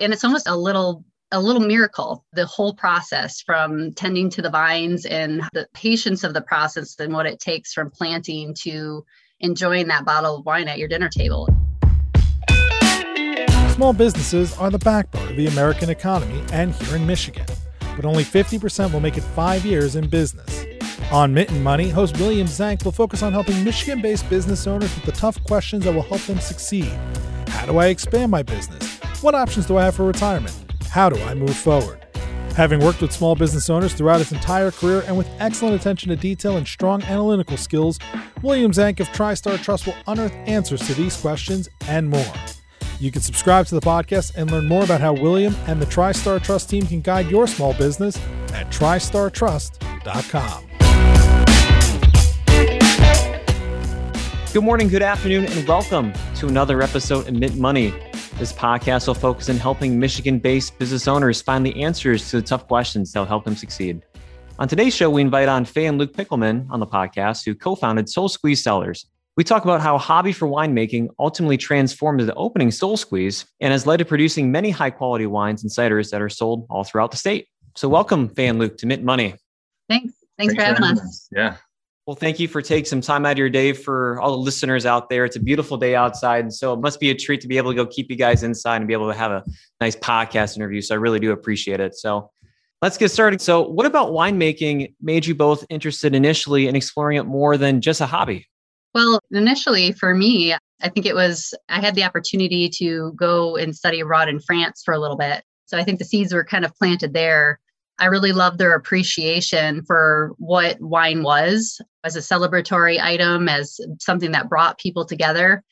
And it's almost a little a little miracle the whole process from tending to the vines and the patience of the process and what it takes from planting to enjoying that bottle of wine at your dinner table. Small businesses are the backbone of the American economy and here in Michigan, but only 50% will make it five years in business. On Mitten Money, host William Zank will focus on helping Michigan based business owners with the tough questions that will help them succeed. How do I expand my business? What options do I have for retirement? How do I move forward? Having worked with small business owners throughout his entire career and with excellent attention to detail and strong analytical skills, William Zank of TriStar Trust will unearth answers to these questions and more. You can subscribe to the podcast and learn more about how William and the TriStar Trust team can guide your small business at tristartrust.com. Good morning, good afternoon, and welcome to another episode of Mitten Money. This podcast will focus on helping Michigan based business owners find the answers to the tough questions that will help them succeed. On today's show, we invite on Faye and Luke Pickelman on the podcast, who co founded Soul Squeeze Cellars. We talk about how a hobby for winemaking ultimately transformed into opening Soul Squeeze and has led to producing many high quality wines and ciders that are sold all throughout the state. So, welcome, Faye and Luke, to Mitten Money. Thanks. Thanks, Thanks for having us. us. Yeah. Well, thank you for taking some time out of your day for all the listeners out there. It's a beautiful day outside. And so it must be a treat to be able to go keep you guys inside and be able to have a nice podcast interview. So I really do appreciate it. So let's get started. So, what about winemaking made you both interested initially in exploring it more than just a hobby? Well, initially for me, I think it was I had the opportunity to go and study abroad in France for a little bit. So I think the seeds were kind of planted there I really love their appreciation for what wine was as a celebratory item, as something that brought people together.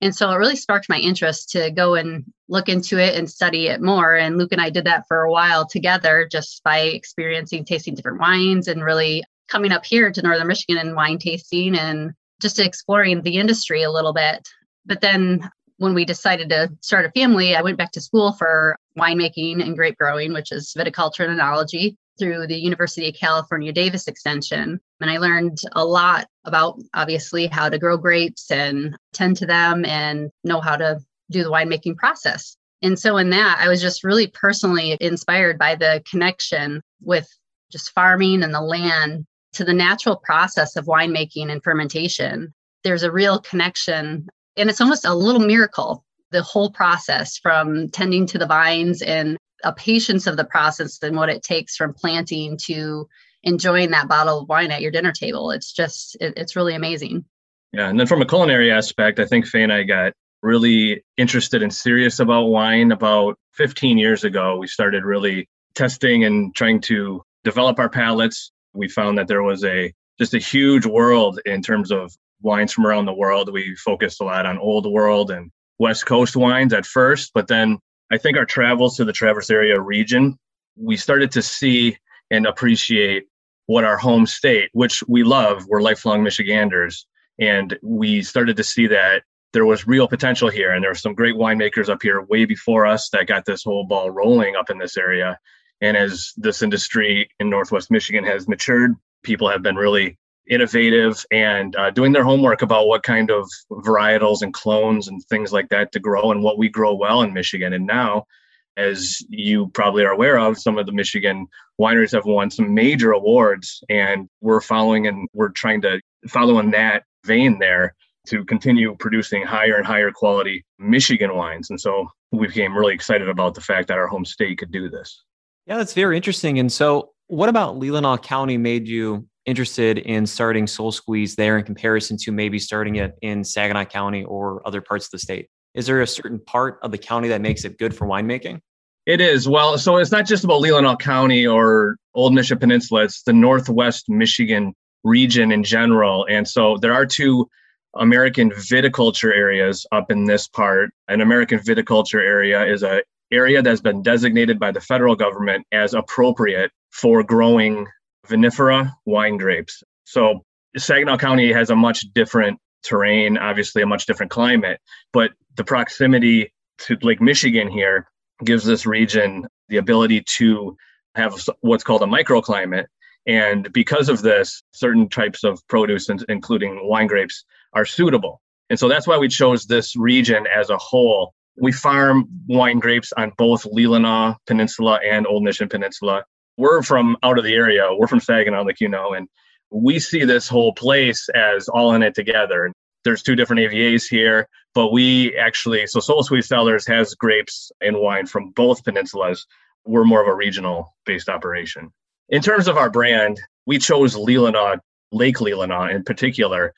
And so it really sparked my interest to go and look into it and study it more. And Luke and I did that for a while together just by experiencing tasting different wines and really coming up here to Northern Michigan and wine tasting and just exploring the industry a little bit. But then when we decided to start a family, I went back to school for winemaking and grape growing, which is viticulture and enology through the University of California Davis Extension. And I learned a lot about obviously how to grow grapes and tend to them and know how to do the winemaking process. And so, in that, I was just really personally inspired by the connection with just farming and the land to the natural process of winemaking and fermentation. There's a real connection and it's almost a little miracle, the whole process from tending to the vines and a patience of the process and what it takes from planting to enjoying that bottle of wine at your dinner table. It's just, it, it's really amazing. Yeah. And then from a culinary aspect, I think Faye and I got really interested and serious about wine about 15 years ago. We started really testing and trying to develop our palates. We found that there was a just a huge world in terms of wines from around the world. We focused a lot on old world and West Coast wines at first, but then I think our travels to the Traverse area region, we started to see and appreciate what our home state, which we love, we're lifelong Michiganders. And we started to see that there was real potential here. And there were some great winemakers up here way before us that got this whole ball rolling up in this area. And as this industry in Northwest Michigan has matured, people have been really innovative and uh, doing their homework about what kind of varietals and clones and things like that to grow and what we grow well in Michigan. And now, as you probably are aware of, some of the Michigan wineries have won some major awards, and we're following and we're trying to follow in that vein there to continue producing higher and higher quality Michigan wines. And so we became really excited about the fact that our home state could do this. Yeah, that's very interesting. And so, what about Leelanau County made you interested in starting Soul Squeeze there in comparison to maybe starting it in Saginaw County or other parts of the state? Is there a certain part of the county that makes it good for winemaking? It is. Well, so it's not just about Leelanau County or Old Mission Peninsula, it's the Northwest Michigan region in general. And so there are two American viticulture areas up in this part. An American viticulture area is a area that's been designated by the federal government as appropriate for growing vinifera wine grapes. So Saginaw County has a much different terrain, obviously a much different climate, but the proximity to Lake Michigan here gives this region the ability to have what's called a microclimate. And because of this, certain types of produce, including wine grapes, are suitable. And so that's why we chose this region as a whole We farm wine grapes on both Leelanau Peninsula and Old Mission Peninsula. We're from out of the area. We're from Saginaw, like you know, and we see this whole place as all in it together. There's two different AVAs here, but we actually, so Soul Squeeze Cellars has grapes and wine from both peninsulas. We're more of a regional based operation. In terms of our brand, we chose Leelanau, Lake Leelanau in particular.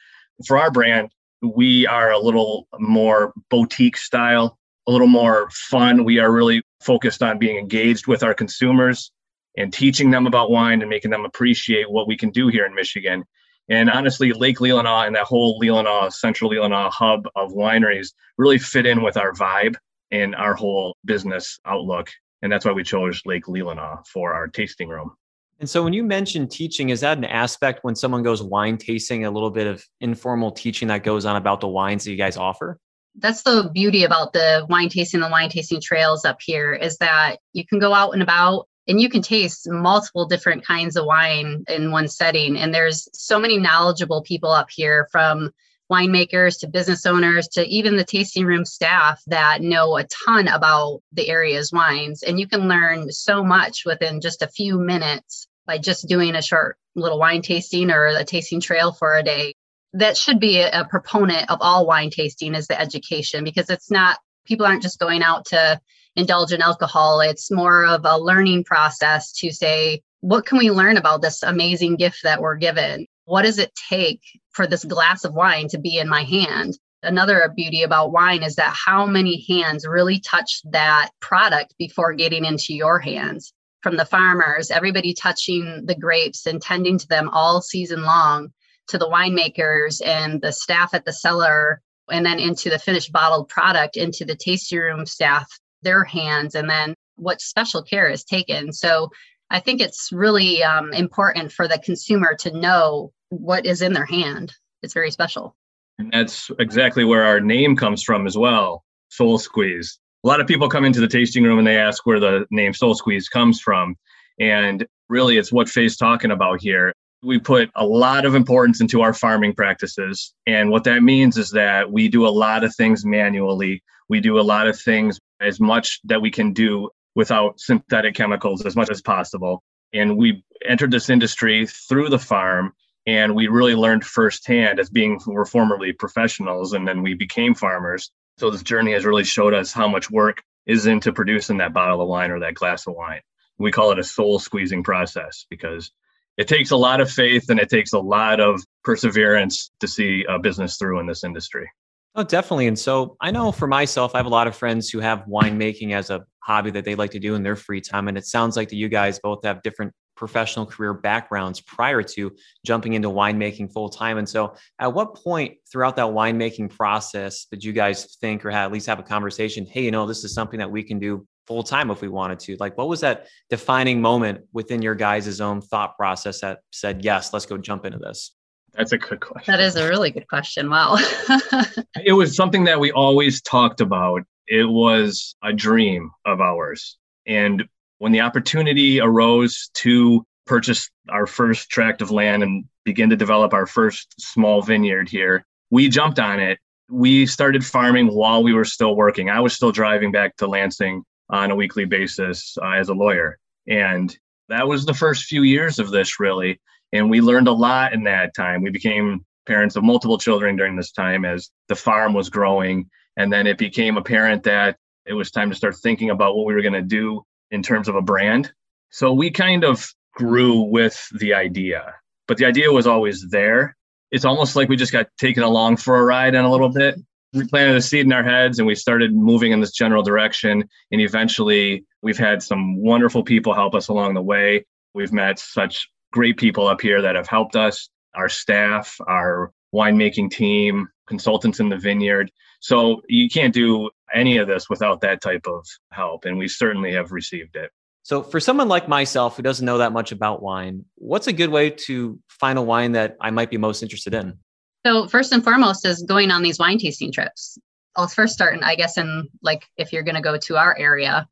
For our brand, we are a little more boutique style, a little more fun. We are really focused on being engaged with our consumers and teaching them about wine and making them appreciate what we can do here in Michigan. And honestly, Lake Leelanau and that whole Leelanau, central Leelanau hub of wineries really fit in with our vibe and our whole business outlook. And that's why we chose Lake Leelanau for our tasting room. And so when you mentioned teaching, is that an aspect when someone goes wine tasting, a little bit of informal teaching that goes on about the wines that you guys offer? That's the beauty about the wine tasting, the wine tasting trails up here is that you can go out and about and you can taste multiple different kinds of wine in one setting. And there's so many knowledgeable people up here from winemakers to business owners to even the tasting room staff that know a ton about the area's wines. And you can learn so much within just a few minutes by just doing a short little wine tasting or a tasting trail for a day. That should be a, proponent of all wine tasting is the education because it's not people aren't just going out to indulge in alcohol. It's more of a learning process to say, what can we learn about this amazing gift that we're given? What does it take for this glass of wine to be in my hand? Another beauty about wine is that how many hands really touch that product before getting into your hands from the farmers, everybody touching the grapes and tending to them all season long, to the winemakers and the staff at the cellar, and then into the finished bottled product, into the tasting room staff, their hands, and then what special care is taken. So I think it's really um, important for the consumer to know what is in their hand. It's very special. And that's exactly where our name comes from as well Soul Squeeze a lot of people come into the tasting room and they ask where the name Soul Squeeze comes from. And really, it's what Faye's talking about here. We put a lot of importance into our farming practices. And what that means is that we do a lot of things manually. We do a lot of things as much that we can do without synthetic chemicals as much as possible. And we entered this industry through the farm and we really learned firsthand as being we're formerly professionals and then we became farmers so this journey has really showed us how much work is into producing that bottle of wine or that glass of wine. We call it a soul squeezing process because it takes a lot of faith and it takes a lot of perseverance to see a business through in this industry. Oh, definitely. And so I know for myself, I have a lot of friends who have winemaking as a hobby that they like to do in their free time. And it sounds like that you guys both have different professional career backgrounds prior to jumping into winemaking full time. And so, at what point throughout that winemaking process did you guys think or have, at least have a conversation? Hey, you know, this is something that we can do full time if we wanted to. Like, what was that defining moment within your guys' own thought process that said, yes, let's go jump into this? That's a good question. That is a really good question. Wow. it was something that we always talked about. It was a dream of ours. And when the opportunity arose to purchase our first tract of land and begin to develop our first small vineyard here, we jumped on it. We started farming while we were still working. I was still driving back to Lansing on a weekly basis uh, as a lawyer. And that was the first few years of this, really. And we learned a lot in that time. We became parents of multiple children during this time as the farm was growing. And then it became apparent that it was time to start thinking about what we were going to do in terms of a brand. So we kind of grew with the idea, but the idea was always there. It's almost like we just got taken along for a ride in a little bit. We planted a seed in our heads and we started moving in this general direction. And eventually, we've had some wonderful people help us along the way. We've met such great people up here that have helped us our staff, our winemaking team, consultants in the vineyard. So you can't do any of this without that type of help. And we certainly have received it. So, for someone like myself who doesn't know that much about wine, what's a good way to find a wine that I might be most interested in? So, first and foremost, is going on these wine tasting trips. I'll first start, and I guess, in like if you're going to go to our area,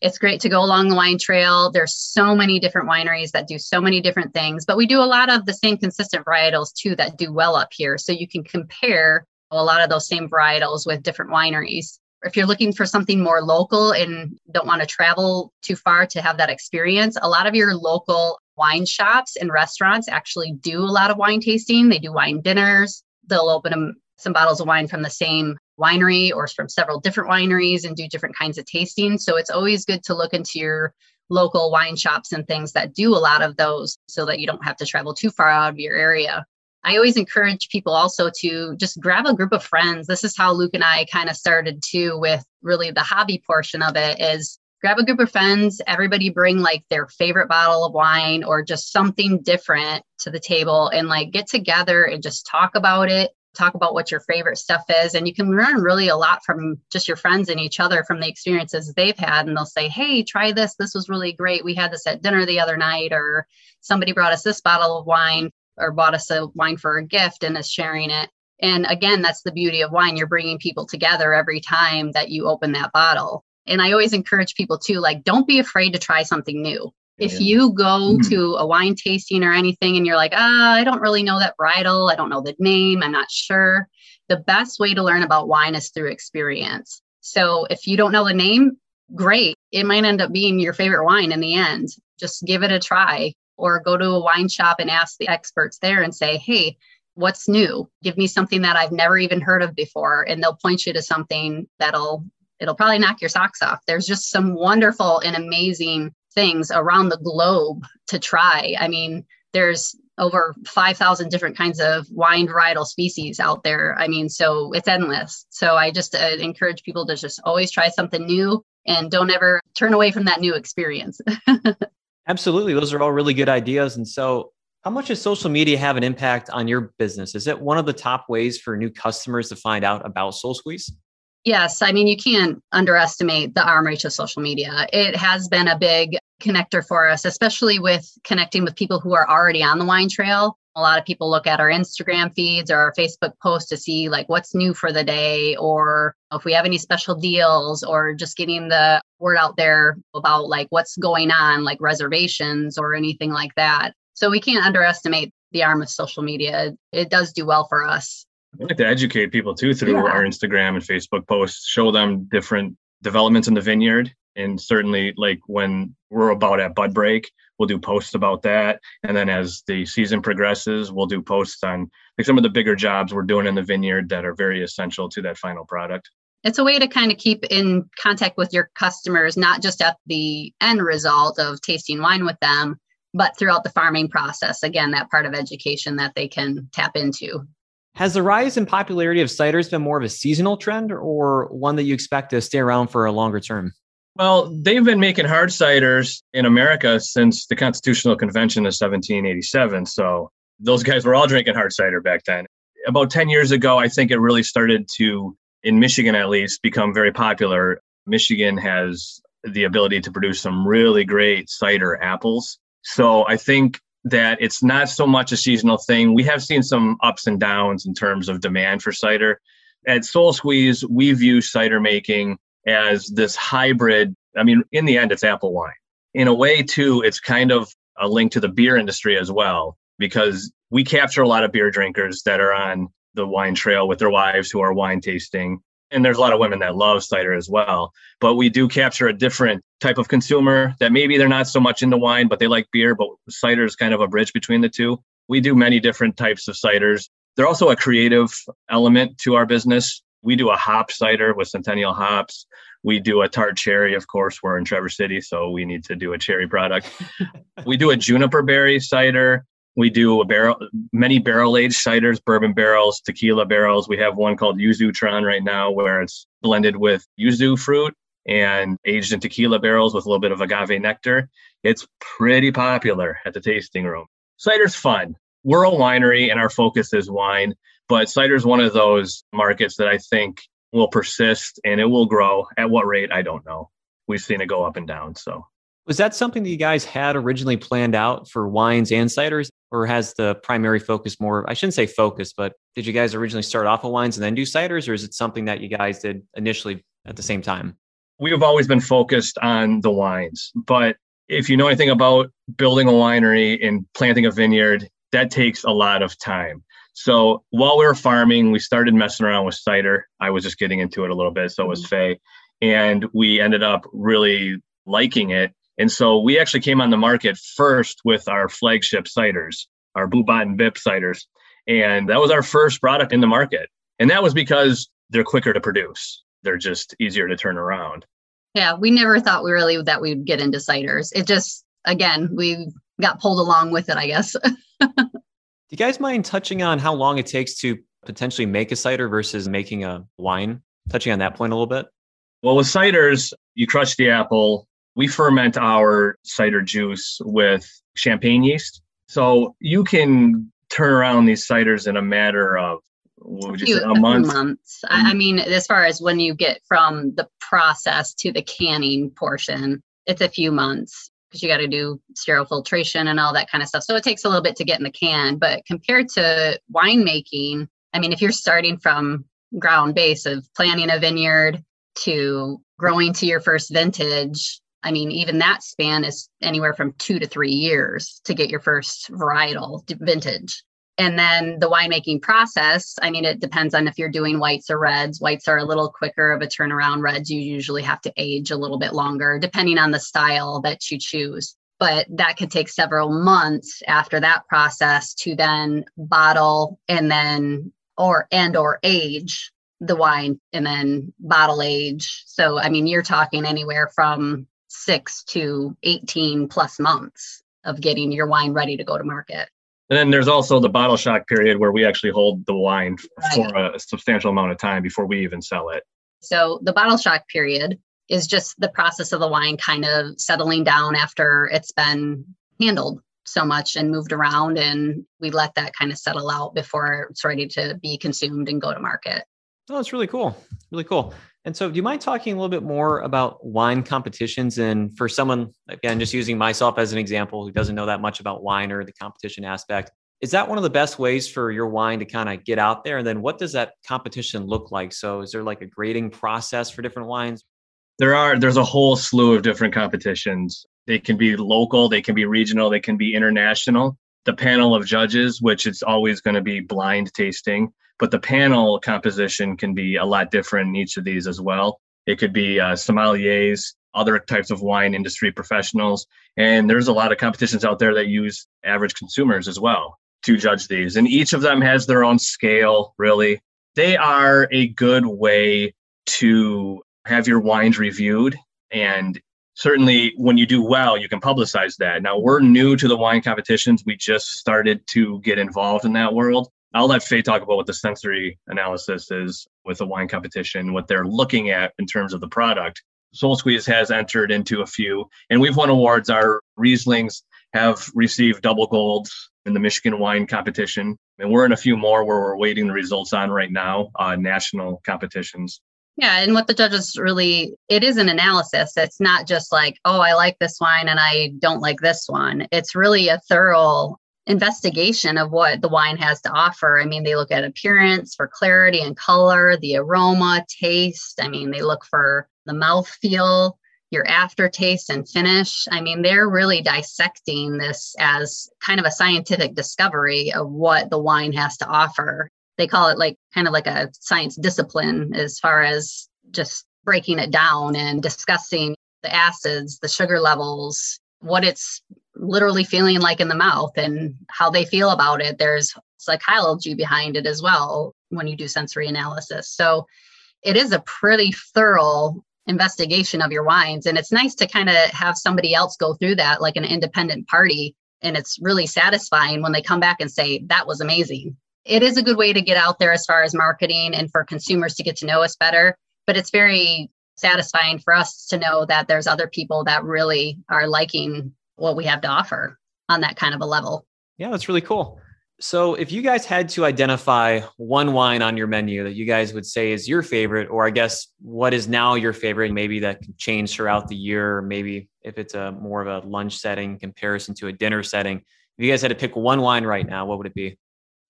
it's great to go along the wine trail. There's so many different wineries that do so many different things, but we do a lot of the same consistent varietals too that do well up here. So you can compare a lot of those same varietals with different wineries if you're looking for something more local and don't want to travel too far to have that experience, a lot of your local wine shops and restaurants actually do a lot of wine tasting. They do wine dinners. They'll open them, some bottles of wine from the same winery or from several different wineries and do different kinds of tasting. So it's always good to look into your local wine shops and things that do a lot of those so that you don't have to travel too far out of your area. I always encourage people also to just grab a group of friends. This is how Luke and I kind of started too with really the hobby portion of it is grab a group of friends, everybody bring like their favorite bottle of wine or just something different to the table and like get together and just talk about it talk about what your favorite stuff is. And you can learn really a lot from just your friends and each other from the experiences they've had. And they'll say hey try this. This was really great. We had this at dinner the other night or somebody brought us this bottle of wine or bought us a wine for a gift and is sharing it. And again that's the beauty of wine. You're bringing people together every time that you open that bottle and i always encourage people too like don't be afraid to try something new if you go mm-hmm. to a wine tasting or anything and you're like, ah, I don't really know that varietal, I don't know the name, I'm not sure. The best way to learn about wine is through experience. So if you don't know the name, great. It might end up being your favorite wine in the end. Just give it a try or go to a wine shop and ask the experts there and say, hey, what's new? Give me something that I've never even heard of before. And they'll point you to something that'll it'll probably knock your socks off. There's just some wonderful and amazing things around the globe to try. I mean, there's over 5,000 different kinds of wine varietal species out there. I mean, so it's endless. So I just uh, encourage people to just always try something new and don't ever turn away from that new experience. Absolutely. Those are all really good ideas. And so, how much does social media have an impact on your business? Is it one of the top ways for new customers to find out about Soul Squeeze? Yes, I mean, you can't underestimate the arm reach of social media. It has been a big connector for us, especially with connecting with people who are already on the wine trail. A lot of people look at our Instagram feeds or our Facebook posts to see like what's new for the day or if we have any special deals or just getting the word out there about like what's going on, like reservations or anything like that. So we can't underestimate the arm of social media. It does do well for us. I like to educate people too through yeah. our Instagram and Facebook posts, show them different developments in the vineyard. And certainly, like when we're about at bud break, we'll do posts about that. And then as the season progresses, we'll do posts on like some of the bigger jobs we're doing in the vineyard that are very essential to that final product. It's a way to kind of keep in contact with your customers, not just at the end result of tasting wine with them, but throughout the farming process. Again, that part of education that they can tap into. Has the rise in popularity of ciders been more of a seasonal trend or one that you expect to stay around for a longer term? Well, they've been making hard ciders in America since the Constitutional Convention of 1787. So those guys were all drinking hard cider back then. About 10 years ago, I think it really started to, in Michigan at least, become very popular. Michigan has the ability to produce some really great cider apples. So I think that it's not so much a seasonal thing. We have seen some ups and downs in terms of demand for cider. At Soul Squeeze, we view cider making as this hybrid. I mean, in the end, it's apple wine. In a way, too, it's kind of a link to the beer industry as well, because we capture a lot of beer drinkers that are on the wine trail with their wives who are wine tasting and there's a lot of women that love cider as well but we do capture a different type of consumer that maybe they're not so much into wine but they like beer but cider is kind of a bridge between the two. We do many different types of ciders. They're also a creative element to our business. We do a hop cider with centennial hops. We do a tart cherry of course we're in traverse city so we need to do a cherry product. We do a juniper berry cider we do a barrel, many barrel aged ciders, bourbon barrels, tequila barrels. We have one called Yuzutron right now, where it's blended with yuzu fruit and aged in tequila barrels with a little bit of agave nectar. It's pretty popular at the tasting room. Cider's fun. We're a winery and our focus is wine, but cider's one of those markets that I think will persist and it will grow. At what rate, I don't know. We've seen it go up and down. So was that something that you guys had originally planned out for wines and ciders, or has the primary focus more? I shouldn't say focus, but did you guys originally start off with wines and then do ciders, or is it something that you guys did initially at the same time? We have always been focused on the wines, but if you know anything about building a winery and planting a vineyard, that takes a lot of time. So while we were farming, we started messing around with cider. I was just getting into it a little bit, so was mm-hmm. Faye. And we ended up really liking it. And so we actually came on the market first with our flagship ciders, our Boot and Bip ciders. And that was our first product in the market. And that was because they're quicker to produce. They're just easier to turn around. Yeah, we never thought we really that we'd get into ciders. It just again, we got pulled along with it, I guess. Do you guys mind touching on how long it takes to potentially make a cider versus making a wine? Touching on that point a little bit. Well, with ciders, you crush the apple. We ferment our cider juice with champagne yeast. So you can turn around these ciders in a matter of what would you say, a month? months. Mm-hmm. I mean, as far as when you get from the process to the canning portion, it's a few months because you got to do sterile filtration and all that kind of stuff. So it takes a little bit to get in the can. But compared to winemaking, I mean, if you're starting from ground base of planting a vineyard to growing to your first vintage, I mean, even that span is anywhere from two to three years to get your first varietal vintage. And then the winemaking process, I mean, it depends on if you're doing whites or reds. Whites are a little quicker of a turnaround. Reds, you usually have to age a little bit longer, depending on the style that you choose. But that could take several months after that process to then bottle and then or and or age the wine and then bottle age. So I mean, you're talking anywhere from six to 18 plus months of getting your wine ready to go to market. And then there's also the bottle shock period where we actually hold the wine right. for a substantial amount of time before we even sell it. So the bottle shock period is just the process of the wine kind of settling down after it's been handled so much and moved around and we let that kind of settle out before it's ready to be consumed and go to market. Oh, that's really cool. Really cool. And so, do you mind talking a little bit more about wine competitions? And for someone, again, just using myself as an example who doesn't know that much about wine or the competition aspect, is that one of the best ways for your wine to kind of get out there? And then, what does that competition look like? So, is there like a grading process for different wines? There are. There's a whole slew of different competitions. They can be local, they can be regional, they can be international. The panel of judges, which it's always going to be blind tasting but the panel composition can be a lot different in each of these as well. It could be uh, sommeliers, other types of wine industry professionals, and there's a lot of competitions out there that use average consumers as well to judge these. And each of them has their own scale, really. They are a good way to have your wines reviewed and certainly when you do well you can publicize that now we're new to the wine competitions we just started to get involved in that world I'll let Faye talk about what the sensory analysis is with the wine competition, what they're looking at in terms of the product. Soul Squeeze has entered into a few, and we've won awards. Our Rieslings have received double golds in the Michigan wine competition, and we're in a few more where we're waiting the results on right now, uh, national competitions. Yeah, and what the judges really it is an analysis. It's not just like, oh, I like this wine and I don't like this one. It's really a thorough investigation of what the wine has to offer. I mean, they look at appearance for clarity and color, the aroma, taste. I mean, they look for the mouth feel, your aftertaste and finish. I mean, they're really dissecting this as kind of a scientific discovery of what the wine has to offer. They call it like kind of like a science discipline as far as just breaking it down and discussing the acids, the sugar levels, what it's literally feeling like in the mouth and how they feel about it. There's psychology behind it as well when you do sensory analysis. So it is a pretty thorough investigation of your wines. And it's nice to kind of have somebody else go through that, like an independent party. And it's really satisfying when they come back and say, that was amazing. It is a good way to get out there as far as marketing and for consumers to get to know us better. But it's very satisfying for us to know that there's other people that really are liking what we have to offer on that kind of a level. Yeah, that's really cool. So, if you guys had to identify one wine on your menu that you guys would say is your favorite, or I guess what is now your favorite, maybe that can change throughout the year, or maybe if it's a more of a lunch setting comparison to a dinner setting, if you guys had to pick one wine right now, what would it be?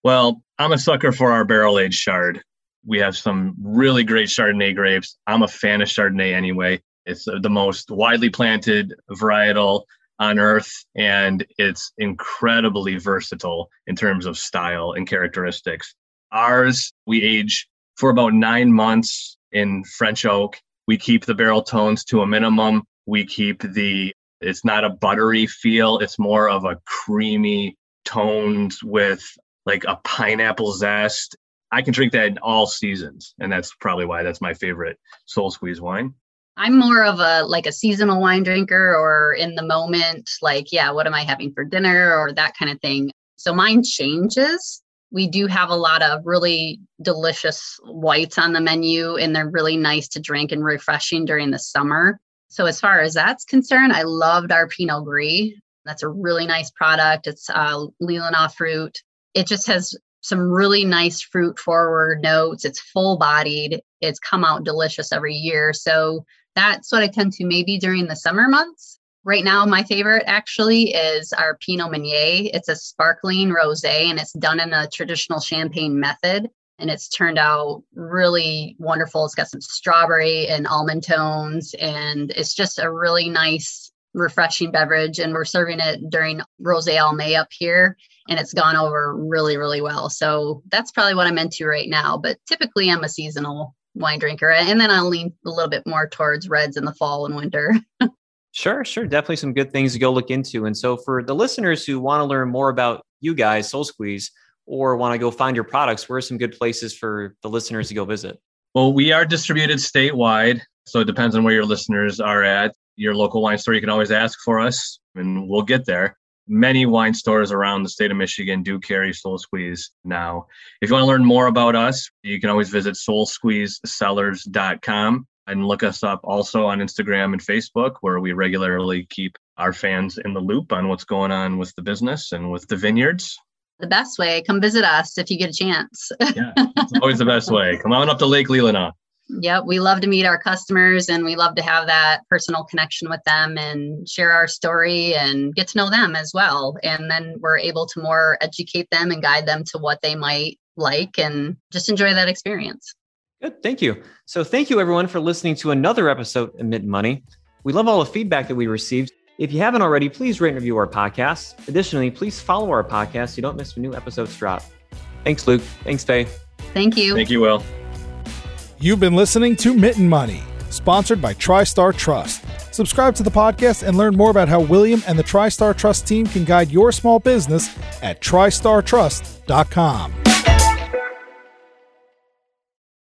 Well, I'm a sucker for our barrel aged chard. We have some really great Chardonnay grapes. I'm a fan of Chardonnay anyway. It's the most widely planted varietal on earth and it's incredibly versatile in terms of style and characteristics. Ours, we age for about nine months in French oak. We keep the barrel tones to a minimum. We keep the, it's not a buttery feel, it's more of a creamy tones with like a pineapple zest. I can drink that in all seasons. And that's probably why that's my favorite soul squeeze wine. I'm more of a like a seasonal wine drinker or in the moment, like, yeah, what am I having for dinner or that kind of thing. So mine changes. We do have a lot of really delicious whites on the menu, and they're really nice to drink and refreshing during the summer. So, as far as that's concerned, I loved our Pinot Gris. That's a really nice product. It's uh, Leelanau fruit. It just has some really nice fruit forward notes. It's full bodied. It's come out delicious every year. So that's what I tend to maybe during the summer months. Right now, my favorite actually is our Pinot Meunier. It's a sparkling rosé and it's done in a traditional champagne method. And it's turned out really wonderful. It's got some strawberry and almond tones, and it's just a really nice, refreshing beverage. And we're serving it during Rosé All May up here, and it's gone over really, really well. So that's probably what I'm into right now. But typically, I'm a seasonal wine drinker. And then I'll lean a little bit more towards reds in the fall and winter. sure, sure. Definitely some good things to go look into. And so for the listeners who want to learn more about you guys, Soul Squeeze, or want to go find your products, where are some good places for the listeners to go visit? Well, we are distributed statewide. So it depends on where your listeners are at. Your local wine store, you can always ask for us and we'll get there many wine stores around the state of Michigan do carry Soul Squeeze now. If you want to learn more about us, you can always visit soulsqueezecellars.com and look us up also on Instagram and Facebook, where we regularly keep our fans in the loop on what's going on with the business and with the vineyards. The best way, come visit us if you get a chance. yeah, it's always the best way. Come on up to Lake Leelanau. Yep, we love to meet our customers and we love to have that personal connection with them and share our story and get to know them as well. And then we're able to more educate them and guide them to what they might like and just enjoy that experience. Good. Thank you. So, thank you everyone for listening to another episode of Mitten Money. We love all the feedback that we received. If you haven't already, please rate and review our podcast. Additionally, please follow our podcast so you don't miss when new episodes drop. Thanks, Luke. Thanks, Faye. Thank you. Thank you, Will. You've been listening to Mitten Money, sponsored by TriStar Trust. Subscribe to the podcast and learn more about how William and the TriStar Trust team can guide your small business at tristartrust.com.